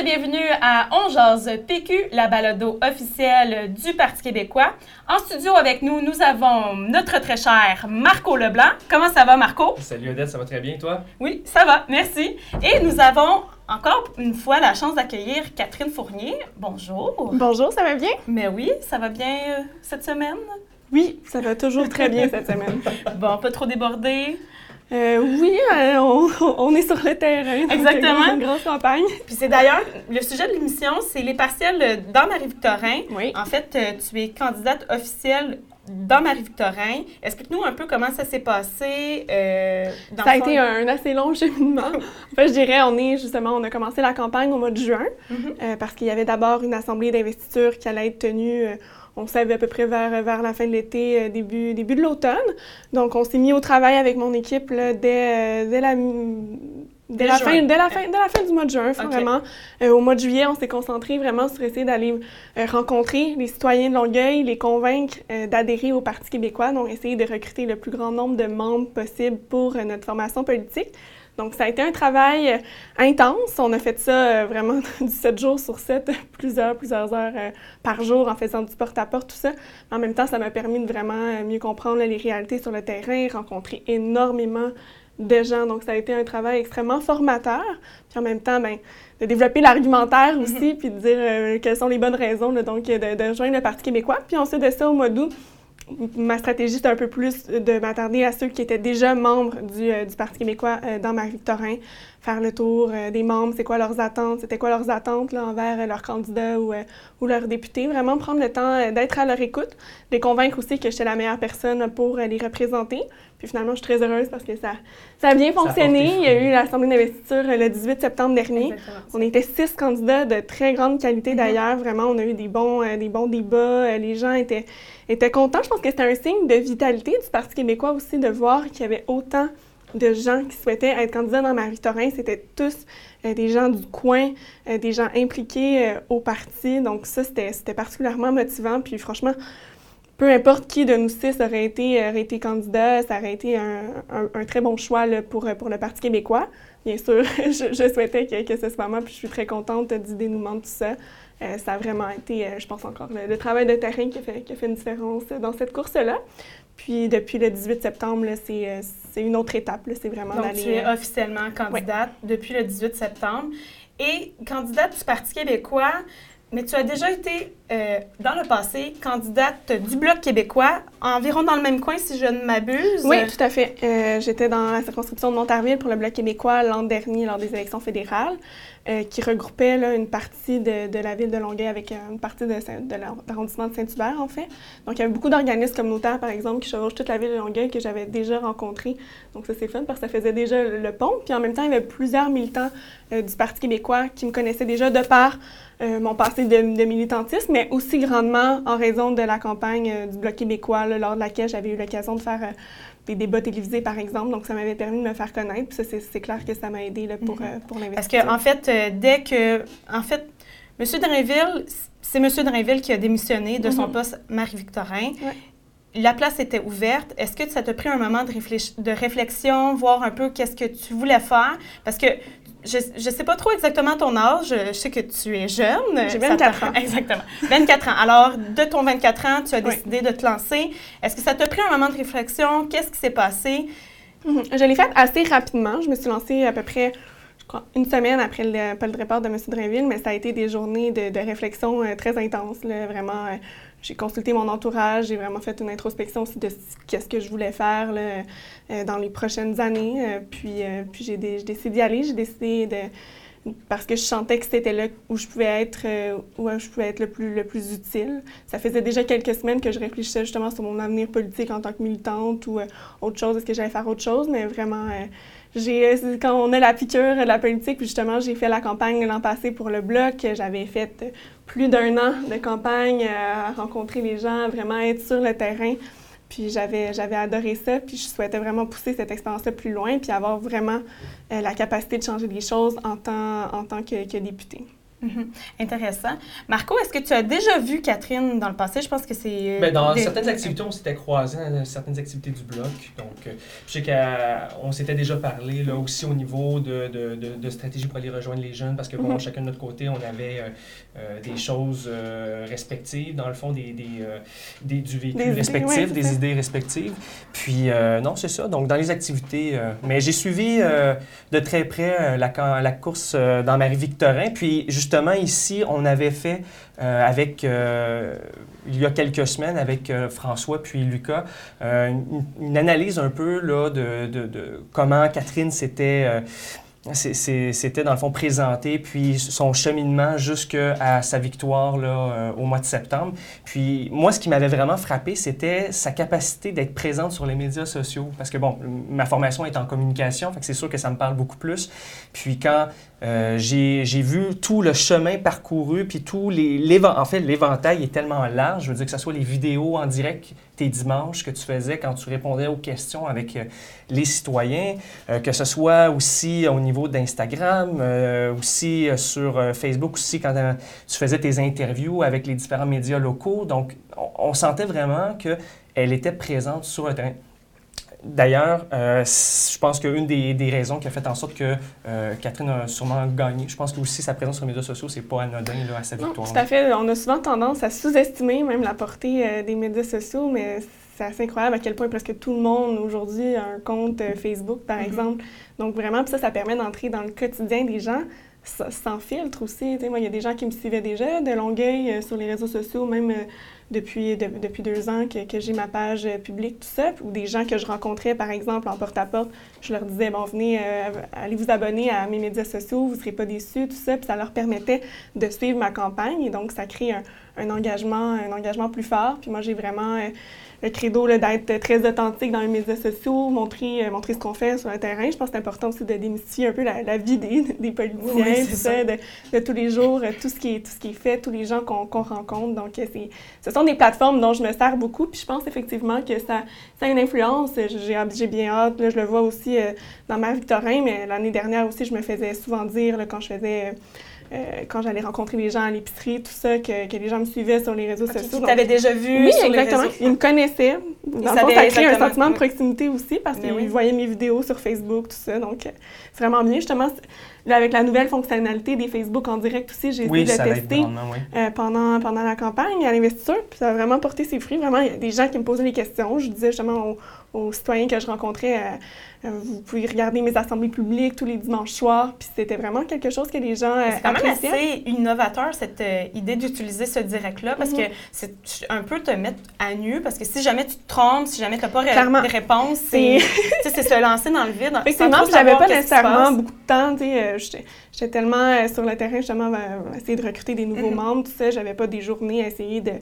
Et bienvenue à On Jase PQ, la balado officielle du Parti québécois. En studio avec nous, nous avons notre très cher Marco Leblanc. Comment ça va, Marco? Salut Odette, ça va très bien, toi? Oui, ça va, merci. Et nous avons encore une fois la chance d'accueillir Catherine Fournier. Bonjour. Bonjour, ça va bien? Mais oui, ça va bien euh, cette semaine? Oui, ça va toujours très bien cette semaine. Bon, pas trop débordé. Euh, oui, euh, on, on est sur le terrain. Exactement. Une grosse campagne. Puis c'est d'ailleurs, le sujet de l'émission, c'est les partiels dans Marie-Victorin. Oui. En fait, euh, tu es candidate officielle dans Marie-Victorin. Explique-nous un peu comment ça s'est passé. euh, dans Ça a fond. été un assez long cheminement. En fait, je dirais, on est justement, on a commencé la campagne au mois de juin Mhm. euh, parce qu'il y avait d'abord une assemblée d'investiture qui allait être tenue, euh, on savait à peu près vers, vers la fin de l'été, euh, début, début de l'automne. Donc, on s'est mis au travail avec mon équipe là, dès, dès la... Dès fin, dès, la fin, dès la fin du mois de juin, vraiment. Euh, au mois de juillet, on s'est concentré vraiment sur essayer d'aller euh, rencontrer les citoyens de Longueuil, les convaincre euh, d'adhérer au Parti québécois, donc essayer de recruter le plus grand nombre de membres possible pour notre formation politique. Donc, ça a été un travail euh, intense. On a fait ça euh, vraiment du 7 jours sur 7, plusieurs, plusieurs heures euh, par jour en faisant du porte-à-porte, tout ça. En même temps, ça m'a permis de vraiment mieux comprendre là, les réalités sur le terrain, rencontrer énormément de gens. Donc, ça a été un travail extrêmement formateur. Puis en même temps, ben, de développer l'argumentaire aussi, puis de dire euh, quelles sont les bonnes raisons, là, donc de, de rejoindre le Parti québécois. Puis ensuite de ça, au mois d'août, ma stratégie, c'était un peu plus de m'attarder à ceux qui étaient déjà membres du, euh, du Parti québécois euh, dans Marie-Victorin, faire le tour euh, des membres, c'est quoi leurs attentes, c'était quoi leurs attentes là, envers euh, leurs candidats ou, euh, ou leurs députés. Vraiment prendre le temps euh, d'être à leur écoute, les convaincre aussi que j'étais la meilleure personne pour euh, les représenter. Puis finalement, je suis très heureuse parce que ça, ça a bien Ça a fonctionné. Il y a eu l'Assemblée d'investiture le 18 septembre dernier. Exactement. On était six candidats de très grande qualité Mhm. d'ailleurs. Vraiment, on a eu des bons, euh, des bons débats. Les gens étaient, étaient contents. Je pense que c'était un signe de vitalité du Parti québécois aussi de voir qu'il y avait autant de gens qui souhaitaient être candidats dans Marie-Victorin. C'était tous euh, des gens du coin, euh, des gens impliqués euh, au parti. Donc ça, c'était particulièrement motivant. Puis franchement, peu importe qui de nous six aurait été, aurait été candidat, ça aurait été un, un- un très bon choix là, pour, euh, pour le Parti québécois. Bien sûr, je, je souhaitais que, que ce soit moi, puis je suis très contente du dénouement de tout ça. Euh, ça a vraiment été, euh, je pense encore, le, le travail de terrain qui a fait, qui a fait une différence dans cette course-là. Puis depuis le 18 septembre, c'est une autre étape. C'est vraiment Donc, d'aller... tu es officiellement candidate depuis le 18 septembre et candidate du Parti québécois, mais tu as déjà été, euh, dans le passé, candidate du Bloc québécois, environ dans le même coin, si je ne m'abuse. Oui, tout à fait. Euh, J'étais dans la circonscription de Montarville pour le Bloc québécois l'an dernier lors des élections fédérales, euh, qui regroupait une partie de, la ville de Longueuil avec une partie de, l'arrondissement de Saint-Hubert, en fait. Donc, il y avait beaucoup d'organismes communautaires, par exemple, qui chevauchent toute la ville de Longueuil que j'avais déjà rencontrés. Donc, ça, c'est fun parce que ça faisait déjà le, pont. Puis, en même temps, il y avait plusieurs militants du Parti québécois qui me connaissaient déjà de par euh, mon passé de, de militantisme, mais aussi grandement en raison de la campagne euh, du Bloc québécois, là, lors de laquelle j'avais eu l'occasion de faire euh, des débats télévisés, par exemple. Donc, ça m'avait permis de me faire connaître. Puis ça, c'est, clair que ça m'a aidé là, pour, pour Parce l'investiture. que en fait, dès que, en fait, M. Drainville, c'est M. Drainville qui a démissionné de son Mhm. poste Marie-Victorin. Ouais. La place était ouverte. Est-ce que ça t'a pris un moment de, réfléch- de réflexion, voir un peu qu'est-ce que tu voulais faire? Parce que je ne sais pas trop exactement ton âge. Je sais que tu es jeune. J'ai Ça 24 t'a- ans. Exactement. 24 ans. Alors, de ton 24 ans, tu as Oui. décidé de te lancer. Est-ce que ça t'a pris un moment de réflexion? Qu'est-ce qui s'est passé? Mhm. Je l'ai fait assez rapidement. Je me suis lancée à peu près, je crois, une semaine après le, pas le départ de M. Drainville, mais ça a été des journées de, de réflexion euh, très intenses. là. Vraiment, euh, j'ai consulté mon entourage, j'ai vraiment fait une introspection aussi de ce- que je voulais faire là, euh, dans les prochaines années. Euh, puis euh, puis j'ai dé- j'ai décidé d'y aller. J'ai décidé de parce que je sentais que c'était là où je pouvais être où je pouvais être le plus le plus utile. Ça faisait déjà quelques semaines que je réfléchissais justement sur mon avenir politique en tant que militante ou autre chose, est-ce que j'allais faire autre chose, mais vraiment, euh, quand on a la piqûre de la politique, puis justement, j'ai fait la campagne l'an passé pour le Bloc, j'avais fait euh, plus d'un an de campagne euh, à rencontrer les gens, vraiment être sur le terrain, puis j'avais, j'avais adoré ça, puis je souhaitais vraiment pousser cette expérience-là plus loin, puis avoir vraiment euh, la capacité de changer les choses en tant, en tant que, que députée. Mhm. Intéressant. Marco, est-ce que tu as déjà vu Catherine dans le passé? Je pense que c'est... Ben, dans certaines activités, on s'était croisés dans certaines activités du bloc. Donc, euh, je sais qu'on s'était déjà parlé là, aussi au niveau de, de, de, stratégie pour aller rejoindre les jeunes parce que, bon, mhm. chacun de notre côté, on avait des choses respectives, dans le fond, des, des, du véhicule respectif, des idées respectives. Puis, non, c'est ça. Donc, dans les activités, mais j'ai suivi de très près la, la course dans Marie-Victorin. Puis, justement, justement, ici, on avait fait euh, avec, euh, il y a quelques semaines, avec euh, François puis Lucas, une, analyse un peu là, de, de comment Catherine s'était c'était dans le fond présenté, puis son cheminement jusqu'à sa victoire là, euh, au mois de septembre. Puis moi, ce qui m'avait vraiment frappé, c'était sa capacité d'être présente sur les médias sociaux. Parce que bon, ma formation est en communication, fait c'est sûr que ça me parle beaucoup plus. Puis quand euh, j'ai vu tout le chemin parcouru, puis tout les, en fait l'éventail est tellement large. Je veux dire que ce soit les vidéos en direct tes dimanches que tu faisais quand tu répondais aux questions avec euh, les citoyens, que ce soit aussi au niveau d'Instagram, euh, aussi euh, sur euh, Facebook, aussi quand tu faisais tes interviews avec les différents médias locaux. Donc, on, sentait vraiment qu'elle était présente sur le terrain. D'ailleurs, je pense qu'une des, des, raisons qui a fait en sorte que Catherine a sûrement gagné, je pense que aussi sa présence sur les médias sociaux, c'est pas anodin là, à sa victoire. tout à fait. On a souvent tendance à sous-estimer même la portée des médias sociaux, mais c'est assez incroyable à quel point presque tout le monde aujourd'hui a un compte Facebook, par mm-hmm. exemple. Donc vraiment, ça, ça permet d'entrer dans le quotidien des gens sans filtre aussi. moi, il y a des gens qui me suivaient déjà de Longueuil euh, sur les réseaux sociaux, même euh, depuis, depuis deux ans que, j'ai ma page euh, publique, tout ça, ou des gens que je rencontrais, par exemple, en porte-à-porte, je leur disais, bon, venez, allez vous abonner à mes médias sociaux, vous ne serez pas déçus, tout ça, puis ça leur permettait de suivre ma campagne, et donc ça crée un, engagement, un engagement plus fort. Puis moi, j'ai vraiment le credo d'être très authentique dans les médias sociaux, montrer, euh, montrer ce qu'on fait sur le terrain. Je pense que c'est important aussi de démystifier un peu la, vie des, des politiciens, ça. De, tous les jours, euh, tout ce qui est, tout ce qui est fait, tous les gens qu'on rencontre. Donc, euh, ce sont des plateformes dont je me sers beaucoup. Puis je pense effectivement que ça, ça a une influence. J'ai bien hâte. je le vois aussi dans ma Victorin, mais l'année dernière aussi, je me faisais souvent dire quand je faisais euh, quand j'allais rencontrer les gens à l'épicerie, tout ça, que, que, les gens me suivaient sur les réseaux sociaux. Tu t'avais déjà vu oui, sur exactement. les réseaux Ils me connaissaient. Dans le fond, ça crée un sentiment de proximité aussi parce qu'ils voyaient mes vidéos sur Facebook, tout ça. Donc, euh, c'est vraiment bien. Justement, avec la nouvelle fonctionnalité des Facebook en direct aussi, j'ai essayé de le tester euh, pendant, pendant la campagne à l'investiture. Puis ça a vraiment porté ses fruits. Vraiment, il y a des gens qui me posaient des questions. Je disais justement aux citoyens que je rencontrais, euh, euh, vous pouvez regarder mes assemblées publiques tous les dimanches soirs. Puis c'était vraiment quelque chose que les gens C'est quand même assez innovateur, cette idée d'utiliser ce direct-là, parce que mhm. c'est un peu te mettre à nu, parce que si jamais tu te trompes, si jamais tu n'as pas de réponse, c'est se lancer dans le vide. Effectivement, j'avais pas nécessairement beaucoup de temps. J'étais tellement sur le terrain, justement, à essayer de recruter des nouveaux mhm. membres, tout ça. J'avais pas des journées à essayer de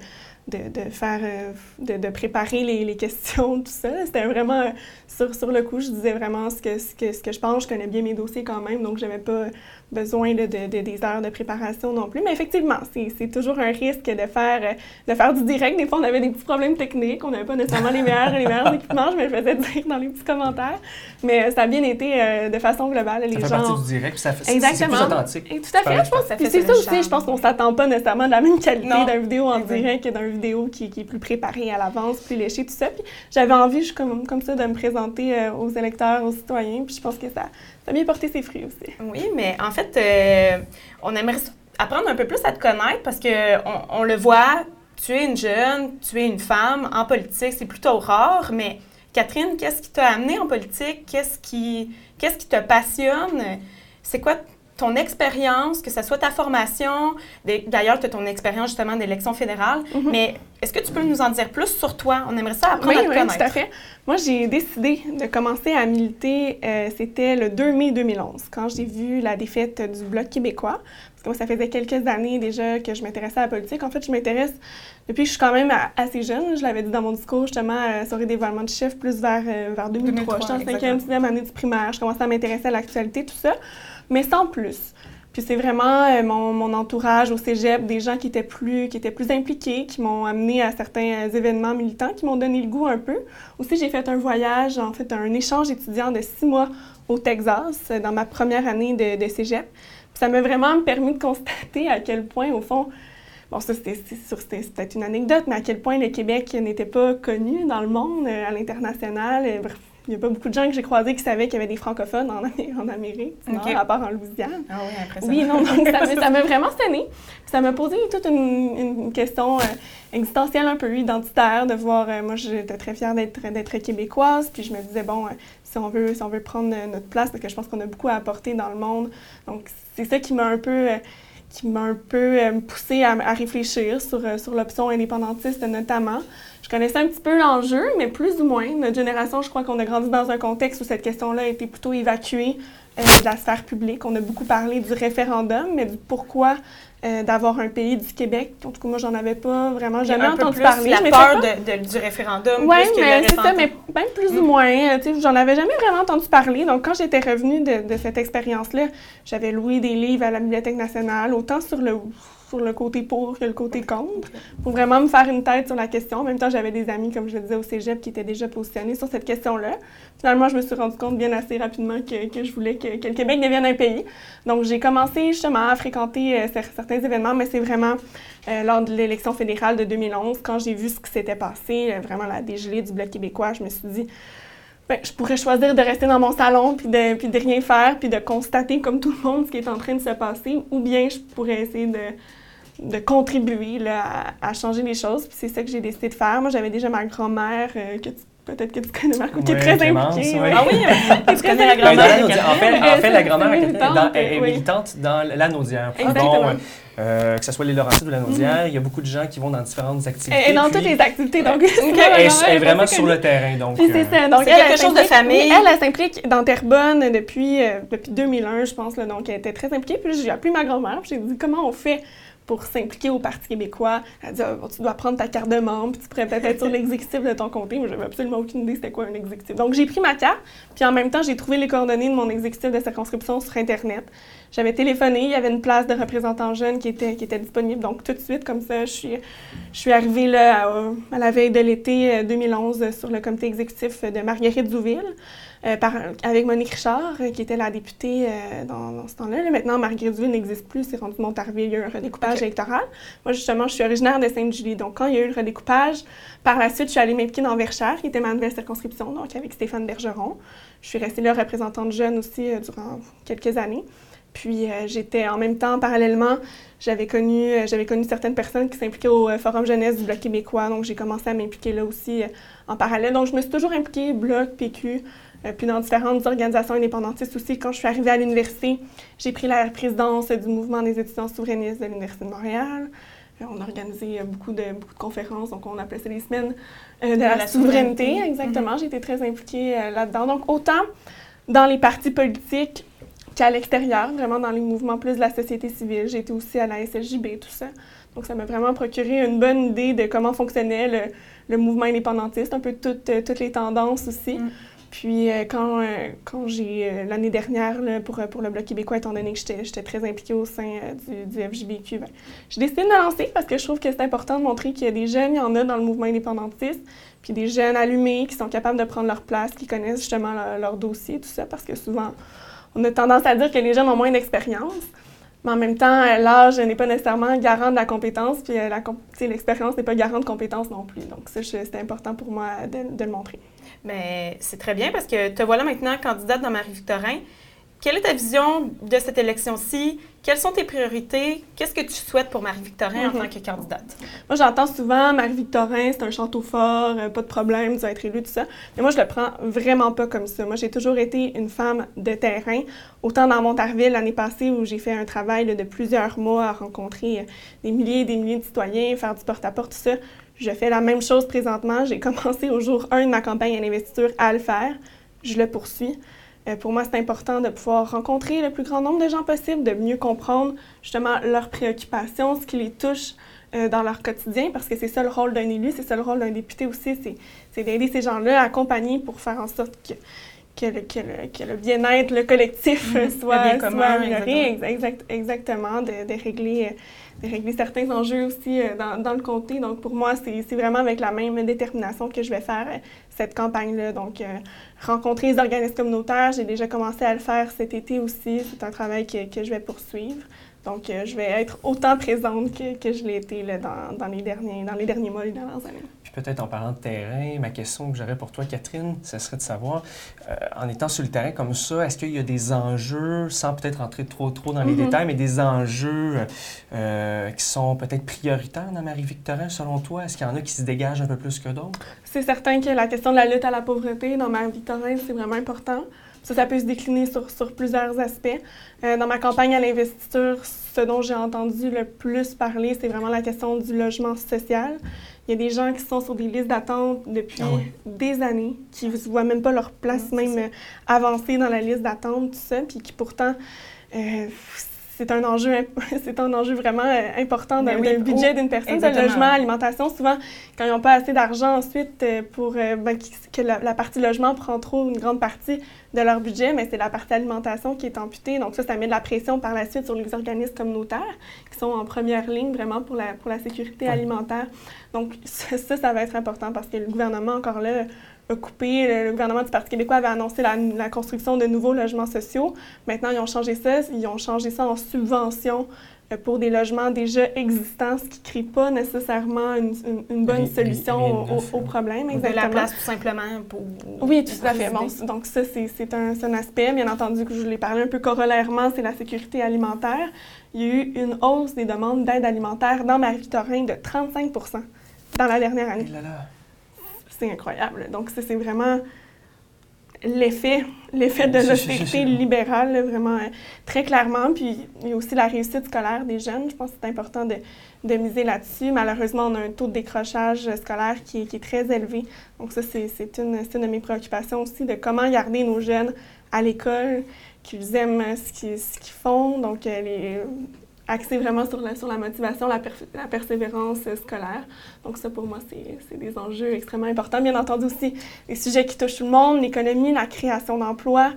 de, de faire, euh, de, de, préparer les, les, questions, tout ça. C'était vraiment, sur, sur le coup, je disais vraiment ce que, ce, que, ce que je pense. Je connais bien mes dossiers quand même, donc j'avais pas besoin de, de, des heures de préparation non plus. Mais effectivement, c'est toujours un risque de faire, de faire du direct. Des fois, on avait des petits problèmes techniques, on n'avait pas nécessairement les meilleurs, les meilleurs équipements, je me faisais dire dans les petits commentaires. Mais ça a bien été euh, de façon globale. Les ça fait gens... partie du direct, ça fait, Exactement. C'est plus authentique. Et tout à fait, je pense. C'est ça aussi, je pense qu'on s'attend pas nécessairement de la même qualité d'un vidéo en direct que d'un vidéo qui, est plus préparé à l'avance, plus léché, tout ça. Puis j'avais envie, je, comme, comme ça, de me présenter euh, aux électeurs, aux citoyens. Puis je pense que ça, a bien porté ses fruits aussi. Oui, mais en fait, euh, on aimerait apprendre un peu plus à te connaître parce que on, le voit, tu es une jeune, tu es une femme en politique, c'est plutôt rare, mais Catherine, qu'est-ce qui t'a amené en politique? Qu'est-ce qui, qu'est-ce qui te passionne? C'est quoi ton expérience, que ce soit ta formation, d'ailleurs, tu as ton expérience justement d'élection fédérale, mhm. mais est-ce que tu peux nous en dire plus sur toi? On aimerait ça apprendre à te oui, connaître. tout à fait. Moi, j'ai décidé de commencer à militer, euh, c'était le 2 mai 2011, quand j'ai vu la défaite du Bloc québécois. Parce que moi, ça faisait quelques années déjà que je m'intéressais à la politique. En fait, je m'intéresse depuis que je suis quand même assez jeune. Je l'avais dit dans mon discours, justement, à la soirée d'évaluation de chef, plus vers, euh, vers 2003. 2003 je suis en 5e, 6e année du primaire. Je commençais à m'intéresser à l'actualité, tout ça mais sans plus. Puis c'est vraiment euh, mon, mon, entourage au cégep, des gens qui étaient plus, qui étaient plus impliqués, qui m'ont amené à certains euh, événements militants, qui m'ont donné le goût un peu. Aussi, j'ai fait un voyage, en fait, un échange étudiant de six mois au Texas, euh, dans ma première année de, de cégep. ça m'a vraiment permis de constater à quel point, au fond, bon, ça c'était peut-être une anecdote, mais à quel point le Québec n'était pas connu dans le monde, à l'international. Il n'y a pas beaucoup de gens que j'ai croisés qui savaient qu'il y avait des francophones en, en Amérique, à part en Louisiane. Ah oui, ça. Oui, non, donc ça m'a vraiment sonné. ça m'a posé toute une, une question euh, existentielle un peu identitaire, de voir, euh, moi j'étais très fière d'être québécoise, puis je me disais, bon, euh, si, on veut, si on veut prendre notre place, parce que je pense qu'on a beaucoup à apporter dans le monde, donc c'est ça qui m'a un peu qui m'a un peu poussé à, à, réfléchir sur, sur l'option indépendantiste notamment. Je connaissais un petit peu l'enjeu, mais plus ou moins. Notre génération, je crois qu'on a grandi dans un contexte où cette question-là a été plutôt évacuée euh, de la sphère publique. On a beaucoup parlé du référendum, mais du pourquoi euh, d'avoir un pays du Québec. En tout cas, moi, j'en avais pas vraiment jamais un entendu peu plus parler. La peur de, du référendum. Oui, mais c'est ça, mais même plus ou mm. moins. Euh, j'en avais jamais vraiment entendu parler. Donc, quand j'étais revenue de, de cette expérience-là, j'avais loué des livres à la Bibliothèque nationale, autant sur le sur le côté pour que le côté contre, pour vraiment me faire une tête sur la question. En même temps, j'avais des amis, comme je le disais, au cégep qui étaient déjà positionnés sur cette question-là. Finalement, je me suis rendu compte bien assez rapidement que, que je voulais que, que, le Québec devienne un pays. Donc, j'ai commencé justement à fréquenter euh, certains événements, mais c'est vraiment euh, lors de l'élection fédérale de 2011, quand j'ai vu ce qui s'était passé, euh, vraiment la dégelée du Bloc québécois, je me suis dit, ben, je pourrais choisir de rester dans mon salon puis de, puis de rien faire puis de constater comme tout le monde ce qui est en train de se passer ou bien je pourrais essayer de, de contribuer là, à, changer les choses. Puis c'est ça que j'ai décidé de faire. Moi, j'avais déjà ma grand-mère, euh, peut-être que tu connais, Marco, qui est très impliquée. Ah oui, tu connais la grand-mère. En fait, en fait la grand-mère est, militante dans la Naudière. Exactement. Euh, que ce soit les Laurentides ou la Naudière, il y a beaucoup de gens qui vont dans différentes activités. Et dans toutes les activités, donc. elle, est vraiment sur le terrain, donc. Puis c'est ça. Donc, quelque chose de famille. Elle, elle s'implique dans Terrebonne depuis, euh, depuis 2001, je pense. Là, donc, elle était très impliquée. Puis j'ai appelé ma grand-mère. J'ai dit comment on fait? Pour s'impliquer au Parti québécois. Elle dit Tu dois prendre ta carte de membre, puis tu pourrais peut-être être sur l'exécutif de ton comté. Moi, j'avais absolument aucune idée c'était quoi un exécutif. Donc, j'ai pris ma carte, puis en même temps, j'ai trouvé les coordonnées de mon exécutif de circonscription sur Internet. J'avais téléphoné, il y avait une place de représentant jeune qui était, qui était disponible. Donc, tout de suite, comme ça, je suis, je suis arrivée là, à, la veille de l'été 2011 euh, sur le comité exécutif de Marguerite Zouville. Euh, avec Monique Richard, euh, qui était la députée euh, dans, ce temps-là. Maintenant, Marguerite Duville n'existe plus, c'est rendu Montarville, il y a eu un redécoupage électoral. Moi, justement, je suis originaire de Sainte-Julie. Donc, quand il y a eu le redécoupage, par la suite, je suis allée m'impliquer dans Verchères, qui était ma nouvelle circonscription, donc avec Stéphane Bergeron. Je suis restée là représentante jeune aussi durant quelques années. Puis j'étais en même temps, parallèlement, j'avais connu, j'avais connu certaines personnes qui s'impliquaient au Forum jeunesse du Bloc québécois, donc j'ai commencé à m'impliquer là aussi en parallèle. Donc je me suis toujours impliquée Bloc, PQ, euh, puis dans différentes organisations indépendantistes aussi. Quand je suis arrivée à l'université, j'ai pris la présidence du mouvement des étudiants souverainistes de l'Université de Montréal. Euh, on a organisé beaucoup de, beaucoup de conférences, donc on appelait ça les semaines euh, de, la, souveraineté. Exactement, j'ai été très impliquée là-dedans. Donc autant dans les partis politiques qu'à l'extérieur, vraiment dans les mouvements plus de la société civile. J'ai été aussi à la SLJB, tout ça. Donc ça m'a vraiment procuré une bonne idée de comment fonctionnait le, mouvement indépendantiste, un peu toutes, toutes les tendances aussi. Mm. Puis euh, quand, euh, quand j'ai, euh, l'année dernière, pour, pour le Bloc québécois, étant donné que j'étais, très impliquée au sein du, du, FJBQ, ben, j'ai décidé de me lancer parce que je trouve que c'est important de montrer qu'il y a des jeunes, il y en a dans le mouvement indépendantiste, puis des jeunes allumés qui sont capables de prendre leur place, qui connaissent justement leur, dossier, tout ça, parce que souvent, on a tendance à dire que les jeunes ont moins d'expérience. Mais en même temps, l'âge n'est pas nécessairement garant de la compétence, puis l'expérience n'est pas garant de compétence non plus. Donc ça, c'était important pour moi de le montrer. Mais c'est très bien parce que te voilà maintenant candidate dans Marie-Victorin. Quelle est ta vision de cette élection-ci? Quelles sont tes priorités? Qu'est-ce que tu souhaites pour Marie-Victorin en mhm. tant que candidate? Moi, j'entends souvent Marie-Victorin, c'est un château fort, euh, pas de problème, tu vas être élue, tout ça. Mais moi, je le prends vraiment pas comme ça. Moi, j'ai toujours été une femme de terrain. Autant dans Montarville l'année passée où j'ai fait un travail de plusieurs mois à rencontrer euh, des milliers et des milliers de citoyens, faire du porte-à-porte, tout ça. Je fais la même chose présentement. J'ai commencé au jour 1 de ma campagne à l'investiture à le faire. Je le poursuis. Euh, pour moi, c'est important de pouvoir rencontrer le plus grand nombre de gens possible, de mieux comprendre justement leurs préoccupations, ce qui les touche euh, dans leur quotidien, parce que c'est ça le rôle d'un élu, c'est ça le rôle d'un député aussi, c'est d'aider ces gens-là à accompagner pour faire en sorte que que le, que le- que le bien-être, le collectif Mhm. soit, Le bien commun, soit amélioré. Ex- exact- exactement, de, de régler, euh, de régler certains enjeux aussi euh, dans, le comté. Donc, pour moi, c'est vraiment avec la même détermination que je vais faire euh, cette campagne-là. Donc, euh, rencontrer les organismes communautaires, j'ai déjà commencé à le faire cet été aussi. C'est un travail que, je vais poursuivre. Donc, je vais être autant présente que, je l'ai été dans, les derniers, mois, les dernières années. Peut-être en parlant de terrain, ma question que j'aurais pour toi, Catherine, ce serait de savoir, euh, en étant sur le terrain comme ça, est-ce qu'il y a des enjeux, sans peut-être rentrer trop, trop dans les Mhm. détails, mais des enjeux euh, qui sont peut-être prioritaires dans Marie-Victorin, selon toi? Est-ce qu'il y en a qui se dégagent un peu plus que d'autres? C'est certain que la question de la lutte à la pauvreté dans ma Victorin, c'est vraiment important. Ça, ça peut se décliner sur, sur plusieurs aspects. Euh, dans ma campagne à l'investiture, ce dont j'ai entendu le plus parler, c'est vraiment la question du logement social. Il y a des gens qui sont sur des listes d'attente depuis Ah des années, qui ne voient même pas leur place c'est même avancée dans la liste d'attente, tout ça, puis qui pourtant, euh, c'est un enjeu, c'est un enjeu vraiment euh, important d'un oui, d'un budget d'une personne, de exactement. logement, alimentation. Souvent, quand ils n'ont pas assez d'argent ensuite euh, pour euh, ben, que la, la partie logement prend trop une grande partie de leur budget, mais c'est la partie alimentation qui est amputée. Donc ça, ça met de la pression par la suite sur les organismes communautaires qui sont en première ligne vraiment pour la, pour la sécurité Ouais. alimentaire. Donc ça, ça va être important parce que le gouvernement, encore là, a coupé. Le, le gouvernement du Parti québécois avait annoncé la, la construction de nouveaux logements sociaux. Maintenant, ils ont changé ça. Ils ont changé ça en subvention euh, pour des logements déjà existants, ce qui ne crée pas nécessairement une, une- une bonne solution au, problème. De la place tout simplement pour. Oui, tout à fait. Bon, donc ça, c'est un, aspect. Bien entendu, que je l'ai parlé un peu corollairement, c'est la sécurité alimentaire. Il y a eu une hausse des demandes d'aide alimentaire dans Marie-Victorin de 35% dans la dernière année. Là là. C'est incroyable. Donc ça, c'est vraiment l'effet, l'effet de l'austérité libérale, là, vraiment euh, très clairement. Puis il y a aussi la réussite scolaire des jeunes. Je pense que c'est important de, de miser là-dessus. Malheureusement, on a un taux de décrochage scolaire qui est, qui est très élevé. Donc ça, c'est, une, une de mes préoccupations aussi, de comment garder nos jeunes à l'école, qu'ils aiment ce qu'ils, ce qu'ils font. Donc euh, les, axer vraiment sur la, sur la motivation, la, persévérance euh, scolaire. Donc ça, pour moi, c'est des enjeux extrêmement importants. Bien entendu aussi, les sujets qui touchent tout le monde, l'économie, la création d'emplois,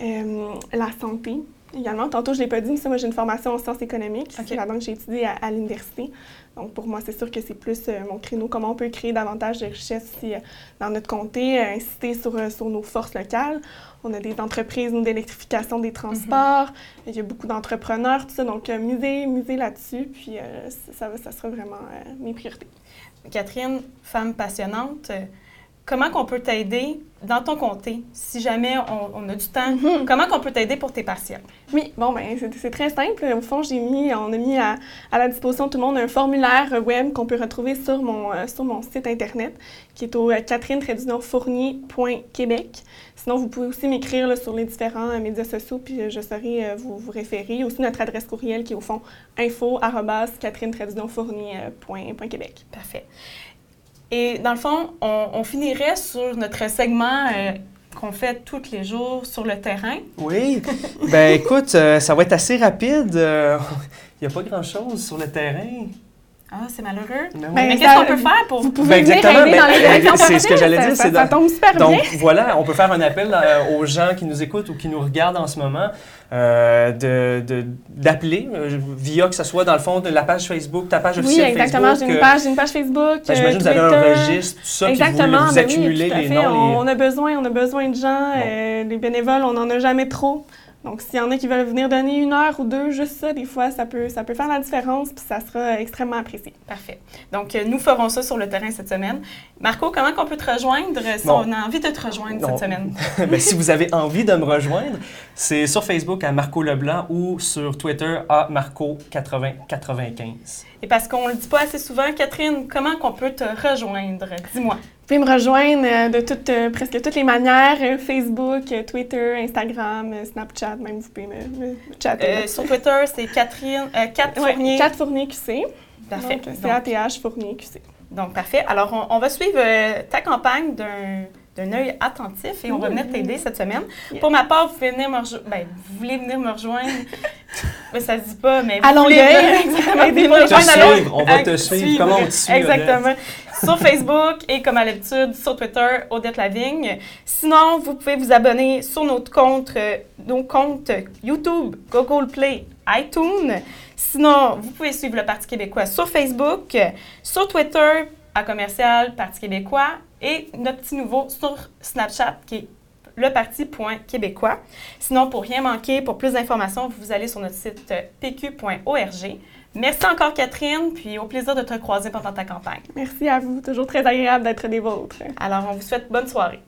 euh, la santé. Également, tantôt, je ne l'ai pas dit, mais ça, moi, j'ai une formation en sciences économiques. OK. C'est là-dedans que j'ai étudié à, à l'université. Donc, pour moi, c'est sûr que c'est plus euh, mon créneau, comment on peut créer davantage de richesses ici euh, dans notre comté, euh, insister sur, euh, sur nos forces locales. On a des entreprises, nous, d'électrification des transports. Il y a beaucoup d'entrepreneurs, tout ça. Donc, euh, miser, miser là-dessus. Puis, ça, ça sera vraiment mes priorités. Catherine, femme passionnante, comment qu'on peut t'aider dans ton comté, si jamais on, on a du temps? Mhm. Comment qu'on peut t'aider pour tes patients? Oui, bon, ben c'est très simple. Au fond, j'ai mis, on a mis à, à la disposition de tout le monde un formulaire web qu'on peut retrouver sur mon, euh, sur mon site Internet, qui est au euh, catherine-fournier.québec. Sinon, vous pouvez aussi m'écrire sur les différents euh, médias sociaux, puis je saurai euh, vous, vous référer. Aussi, notre adresse courriel qui est au fond info catherine-fournier.québec. Parfait. Et dans le fond, on, finirait sur notre segment euh, qu'on fait tous les jours sur le terrain. Oui. ben écoute, euh, ça va être assez rapide. euh, Il n'y a pas grand-chose sur le terrain. Ah, c'est malheureux. Ben oui. Ben, Mais ça- qu'est-ce qu'on peut faire pour... Vous pouvez Ben, venir exactement, aider dans ben, les élections c'est ce que j'allais dire, ça- c'est ça dans- tombe super bien. Donc voilà, on peut faire un appel euh, aux gens qui nous écoutent ou qui nous regardent en ce moment euh, de- de- d'appeler euh, via que ce soit dans le fond de la page Facebook, ta page Oui, officielle exactement. J'ai Facebook. une euh, page, j'ai une page Facebook. ben, J'imagine euh, que vous avez un registre, tout ça, Exactement, puis vous, vous ben oui, accumulez tout à les noms. On, les- on a besoin, on a besoin de gens. euh, les bénévoles, on n'en a jamais trop. Donc, s'il y en a qui veulent venir donner une heure ou deux, juste ça, des fois, ça peut, ça peut faire la différence, puis ça sera extrêmement apprécié. Parfait. Donc, euh, nous ferons ça sur le terrain cette semaine. Marco, comment qu'on peut te rejoindre euh, si Bon. on a envie de te rejoindre Non. cette semaine? Ben, si vous avez envie de me rejoindre, c'est sur Facebook à Marco Leblanc ou sur Twitter à Marco8095. Et parce qu'on le dit pas assez souvent, Catherine, comment qu'on peut te rejoindre? Dis-moi. Vous pouvez me rejoindre euh, de toutes, euh, presque toutes les manières, euh, Facebook, Twitter, Instagram, Snapchat, même vous pouvez me, me chatter. Euh, sur Twitter, c'est Catherine, euh, Cat Ouais, Fournier. Cat Fournier QC. Parfait. Donc, C-A-T-H Fournier QC. donc, parfait. Alors, on, on va suivre euh, ta campagne d'un d'un œil attentif et on va venir t'aider cette semaine. Yeah. Pour ma part, vous pouvez venir me rejoindre. Ben, vous voulez venir me rejoindre. ben, ça se dit pas, mais. vous À Longueuil. venir- Exactement. Te suivre, on va te à suivre. Comment on te suit, Exactement. sur Facebook et comme à l'habitude sur Twitter, Odette Lavigne. Sinon, vous pouvez vous abonner sur notre compte, euh, nos comptes YouTube, Google Play, iTunes. Sinon, vous pouvez suivre le Parti québécois sur Facebook, sur Twitter, à commercial Parti québécois et notre petit nouveau sur Snapchat qui est le parti.québécois. Sinon, pour rien manquer, pour plus d'informations, vous allez sur notre site euh, pq.org. Merci encore, Catherine, puis au plaisir de te croiser pendant ta campagne. Merci à vous. Toujours très agréable d'être des vôtres. Alors, on vous souhaite bonne soirée.